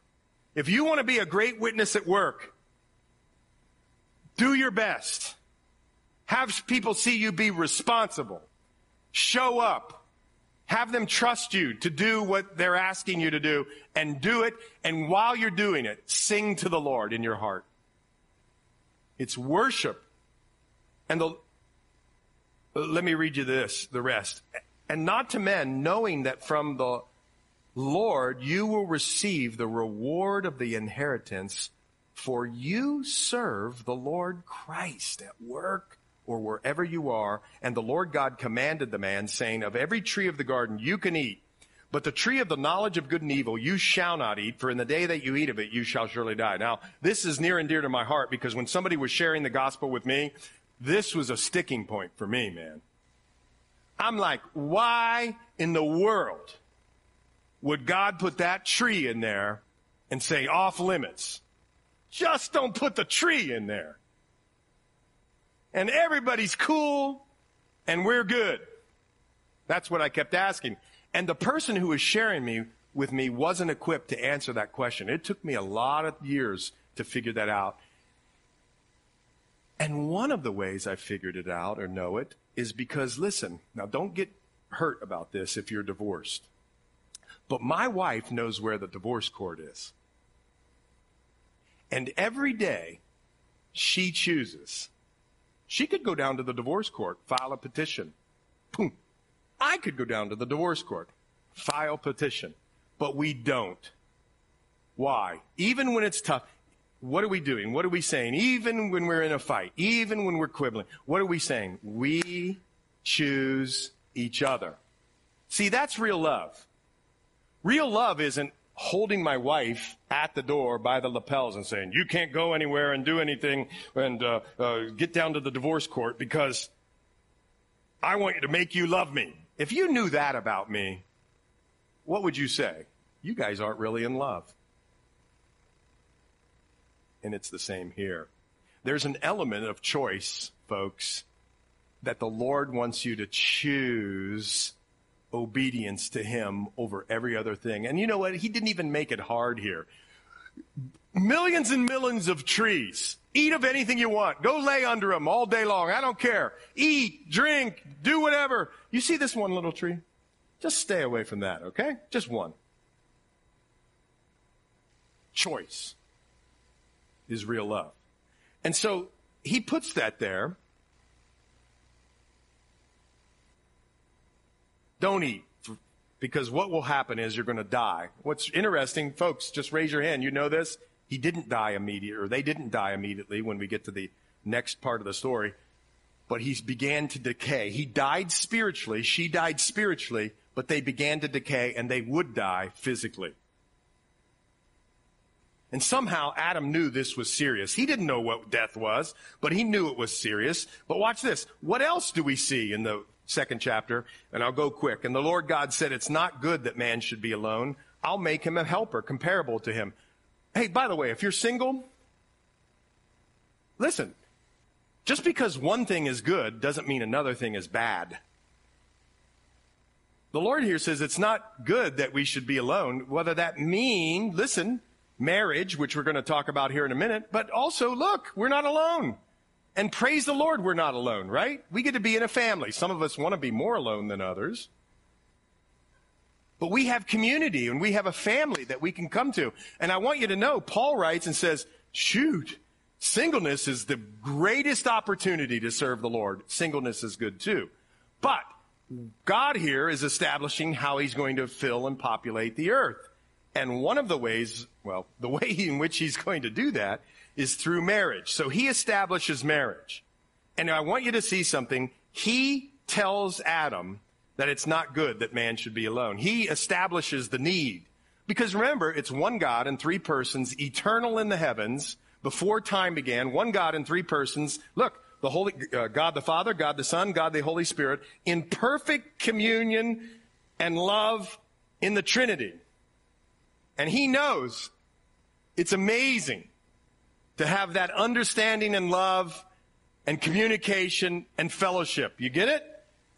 If you want to be a great witness at work, do your best. Have people see you be responsible. Show up. Have them trust you to do what they're asking you to do and do it. And while you're doing it, sing to the Lord in your heart. It's worship. And the, let me read you this, the rest. And not to men, knowing that from the Lord you will receive the reward of the inheritance, for you serve the Lord Christ at work or wherever you are. And the Lord God commanded the man, saying, Of every tree of the garden you can eat, but the tree of the knowledge of good and evil you shall not eat, for in the day that you eat of it you shall surely die. Now, this is near and dear to my heart because when somebody was sharing the gospel with me, this was a sticking point for me, man. I'm like, why in the world would God put that tree in there and say off limits? Just don't put the tree in there. And everybody's cool and we're good. That's what I kept asking. And the person who was sharing me with me wasn't equipped to answer that question. It took me a lot of years to figure that out. And one of the ways I figured it out or know it is because, listen, now don't get hurt about this if you're divorced. But my wife knows where the divorce court is. And every day she chooses. She could go down to the divorce court, file a petition. Boom. I could go down to the divorce court, file petition. But we don't. Why? Even when it's tough, what are we doing? What are we saying? Even when we're in a fight, even when we're quibbling, what are we saying? We choose each other. See, that's real love. Real love isn't holding my wife at the door by the lapels and saying, you can't go anywhere and do anything and uh, uh, get down to the divorce court because I want you to make you love me. If you knew that about me, what would you say? You guys aren't really in love and it's the same here. There's an element of choice, folks, that the Lord wants you to choose obedience to Him over every other thing. And you know what? He didn't even make it hard here. Millions and millions of trees. Eat of anything you want. Go lay under them all day long. I don't care. Eat, drink, do whatever. You see this one little tree? Just stay away from that, okay? Just one. Choice is real love. And so he puts that there. Don't eat because what will happen is you're going to die. What's interesting, folks, just raise your hand. You know this? He didn't die immediately, or they didn't die immediately when we get to the next part of the story. But he began to decay. He died spiritually. She died spiritually, but they began to decay and they would die physically. And somehow Adam knew this was serious. He didn't know what death was, but he knew it was serious. But watch this. What else do we see in the second chapter? And I'll go quick. And the Lord God said, It's not good that man should be alone. I'll make him a helper comparable to him. Hey, by the way, if you're single, listen, just because one thing is good doesn't mean another thing is bad. The Lord here says it's not good that we should be alone. Whether that mean, listen, marriage, which we're going to talk about here in a minute, but also look, we're not alone. And praise the Lord, we're not alone, right? We get to be in a family. Some of us want to be more alone than others. But we have community and we have a family that we can come to. And I want you to know, Paul writes and says, shoot, singleness is the greatest opportunity to serve the Lord. Singleness is good too. But God here is establishing how he's going to fill and populate the earth. And one of the ways, well, the way in which he's going to do that is through marriage. So he establishes marriage. And I want you to see something. He tells Adam that it's not good that man should be alone. He establishes the need. Because remember, it's one God in three persons, eternal in the heavens, before time began, one God in three persons. Look, the Holy, uh, God the Father, God the Son, God the Holy Spirit, in perfect communion and love in the Trinity. And he knows it's amazing to have that understanding and love and communication and fellowship. You get it?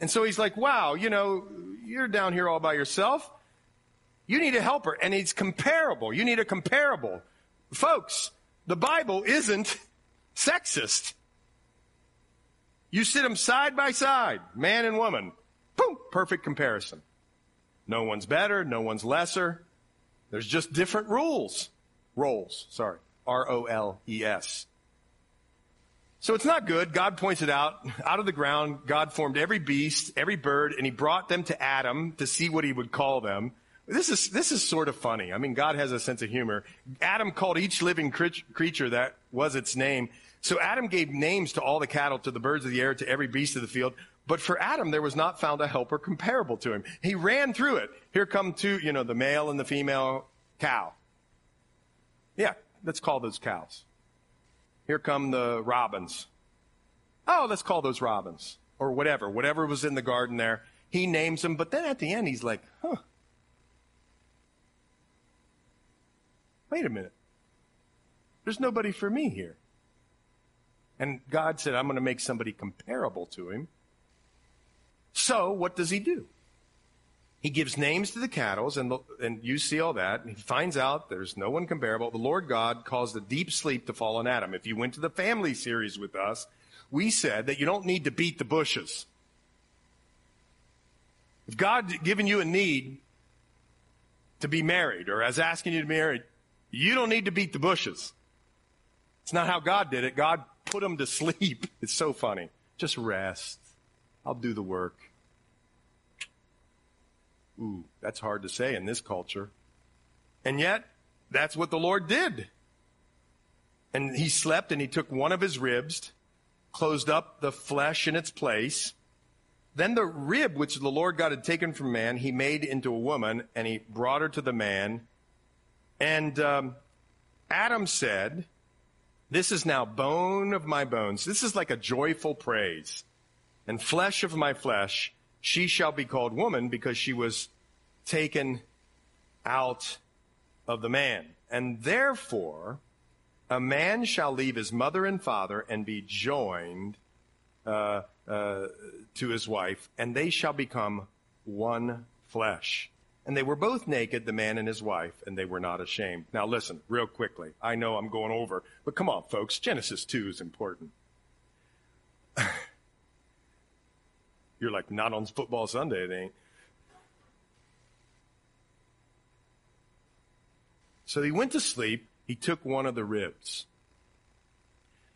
And so he's like, wow, you know, you're down here all by yourself. You need a helper. And it's comparable. You need a comparable. Folks, the Bible isn't sexist. You sit them side by side, man and woman. Boom, perfect comparison. No one's better, no one's lesser. There's just different rules. Roles, sorry. R O L E S. So it's not good. God points it out. Out of the ground, God formed every beast, every bird, and he brought them to Adam to see what he would call them. This is, this is sort of funny. I mean, God has a sense of humor. Adam called each living creature that was its name. So Adam gave names to all the cattle, to the birds of the air, to every beast of the field. But for Adam, there was not found a helper comparable to him. He ran through it. Here come two, you know, the male and the female cow. Yeah, let's call those cows. Here come the robins. Oh, let's call those robins. Or whatever, whatever was in the garden there. He names them, but then at the end he's like, huh. Wait a minute. There's nobody for me here. And God said, I'm going to make somebody comparable to him. So, what does he do? He gives names to the cattle, and, and you see all that. And he finds out there's no one comparable. The Lord God caused a deep sleep to fall on Adam. If you went to the family series with us, we said that you don't need to beat the bushes. If God given you a need to be married or as asking you to be married, you don't need to beat the bushes. It's not how God did it. God put them to sleep. It's so funny. Just rest. I'll do the work. Ooh, that's hard to say in this culture. And yet, that's what the Lord did. And he slept and he took one of his ribs, closed up the flesh in its place. Then the rib which the Lord God had taken from man, he made into a woman and he brought her to the man. And um, Adam said, This is now bone of my bones. This is like a joyful praise and flesh of my flesh, she shall be called woman because she was taken out of the man. And therefore, a man shall leave his mother and father and be joined uh, uh, to his wife, and they shall become one flesh. And they were both naked, the man and his wife, and they were not ashamed. Now listen, real quickly. I know I'm going over, but come on, folks. Genesis 2 is important. You're like, not on football Sunday, it ain't. So he went to sleep. He took one of the ribs.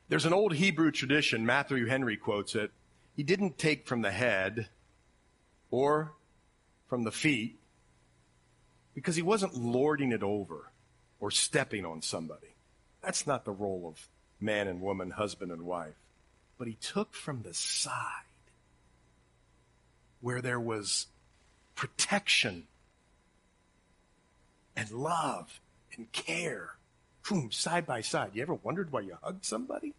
There's an old Hebrew tradition, Matthew Henry quotes it. He didn't take from the head or from the feet because he wasn't lording it over or stepping on somebody. That's not the role of man and woman, husband and wife. But he took from the side where there was protection and love and care. Boom, side by side. You ever wondered why you hugged somebody?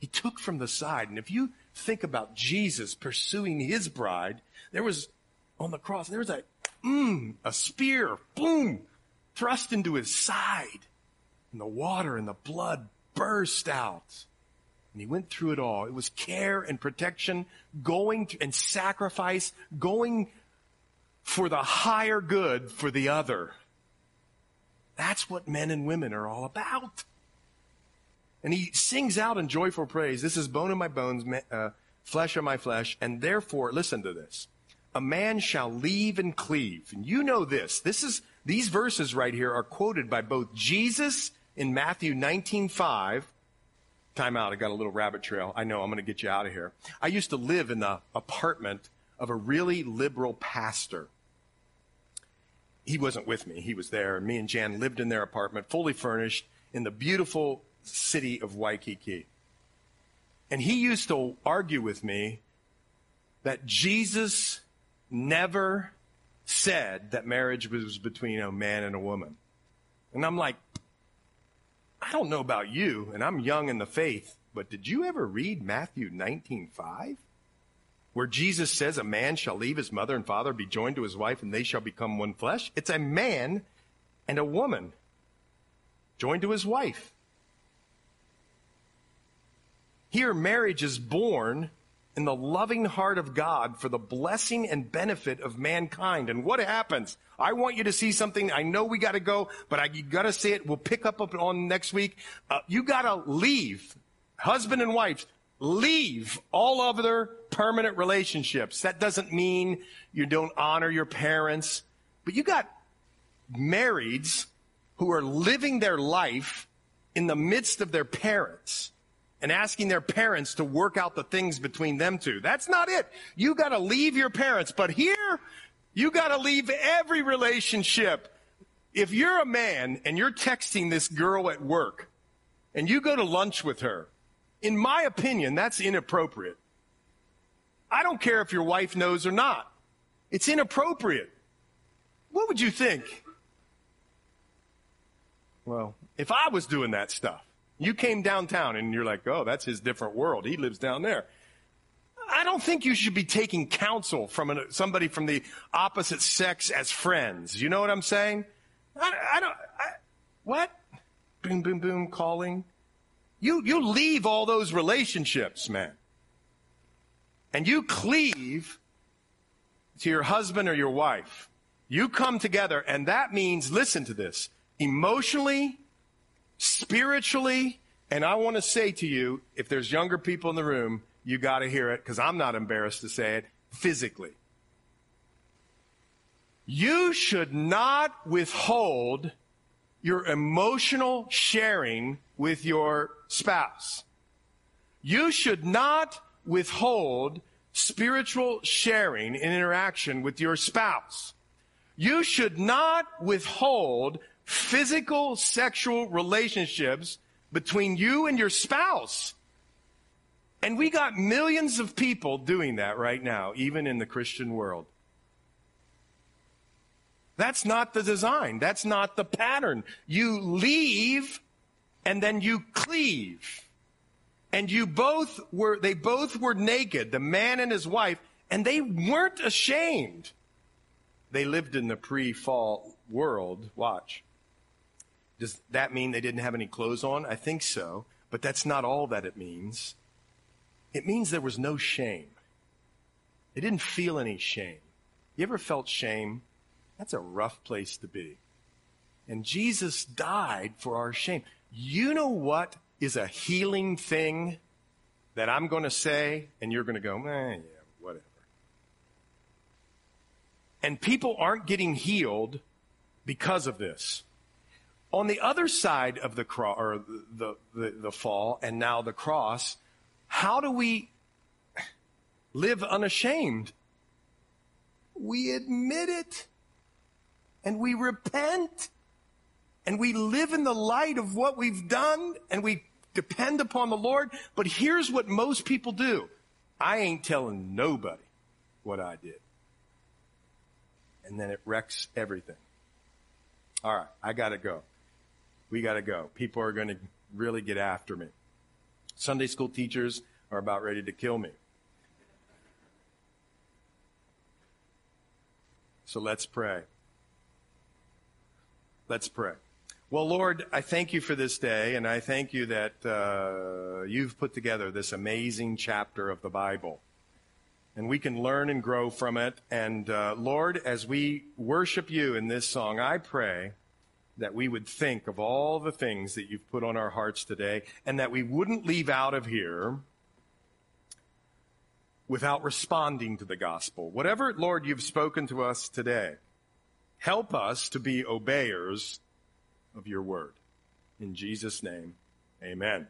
He took from the side. And if you think about Jesus pursuing his bride, there was on the cross, there was a, mm, a spear, boom, thrust into his side. And the water and the blood burst out. And he went through it all. It was care and protection, going and sacrifice, going for the higher good for the other. That's what men and women are all about. And he sings out in joyful praise, this is bone of my bones, uh, flesh of my flesh, and therefore, listen to this. A man shall leave and cleave. And you know this. This is, these verses right here are quoted by both Jesus in Matthew 19, 5, Time out. I got a little rabbit trail. I know I'm going to get you out of here. I used to live in the apartment of a really liberal pastor. He wasn't with me. He was there. Me and Jan lived in their apartment, fully furnished, in the beautiful city of Waikiki. And he used to argue with me that Jesus never said that marriage was between a man and a woman. And I'm like, I don't know about you, and I'm young in the faith, but did you ever read Matthew 19:5? Where Jesus says a man shall leave his mother and father, be joined to his wife, and they shall become one flesh? It's a man and a woman joined to his wife. Here, marriage is born in the loving heart of God for the blessing and benefit of mankind. And what happens? I want you to see something. I know we got to go, but I got to see it. We'll pick up on next week. Uh, you got to leave, husband and wife, leave all other permanent relationships. That doesn't mean you don't honor your parents, but you got marrieds who are living their life in the midst of their parents and asking their parents to work out the things between them two. That's not it. You got to leave your parents. But here, you got to leave every relationship. If you're a man and you're texting this girl at work and you go to lunch with her, in my opinion, that's inappropriate. I don't care if your wife knows or not. It's inappropriate. What would you think? Well, if I was doing that stuff, you came downtown and you're like, oh, that's his different world. He lives down there. I don't think you should be taking counsel from an, somebody from the opposite sex as friends. You know what I'm saying? I, I don't. I, what? Boom, boom, boom, calling. You you leave all those relationships, man, and you cleave to your husband or your wife. You come together, and that means listen to this emotionally, spiritually, and I want to say to you, if there's younger people in the room, you got to hear it because I'm not embarrassed to say it, physically. You should not withhold your emotional sharing with your spouse. You should not withhold spiritual sharing and interaction with your spouse. You should not withhold physical sexual relationships between you and your spouse. And we got millions of people doing that right now, even in the Christian world. That's not the design. That's not the pattern. You leave and then you cleave. And you both were, they both were naked, the man and his wife, and they weren't ashamed. They lived in the pre-fall world. Watch. Does that mean they didn't have any clothes on? I think so. But that's not all that it means. It means there was no shame. They didn't feel any shame. You ever felt shame? That's a rough place to be. And Jesus died for our shame. You know what is a healing thing that I'm going to say, and you're going to go, eh, yeah, whatever. And people aren't getting healed because of this. On the other side of the cross, or the, the, the fall, and now the cross, how do we live unashamed? We admit it and we repent and we live in the light of what we've done and we depend upon the Lord. But here's what most people do. I ain't telling nobody what I did. And then it wrecks everything. All right, I gotta go. We gotta go. People are gonna really get after me. Sunday school teachers are about ready to kill me. So let's pray. Let's pray. Well, Lord, I thank you for this day, and I thank you that uh, you've put together this amazing chapter of the Bible. And we can learn and grow from it. And uh, Lord, as we worship you in this song, I pray that we would think of all the things that you've put on our hearts today, and that we wouldn't leave out of here without responding to the gospel. Whatever, Lord, you've spoken to us today. Help us to be obeyers of your word. In Jesus' name, amen.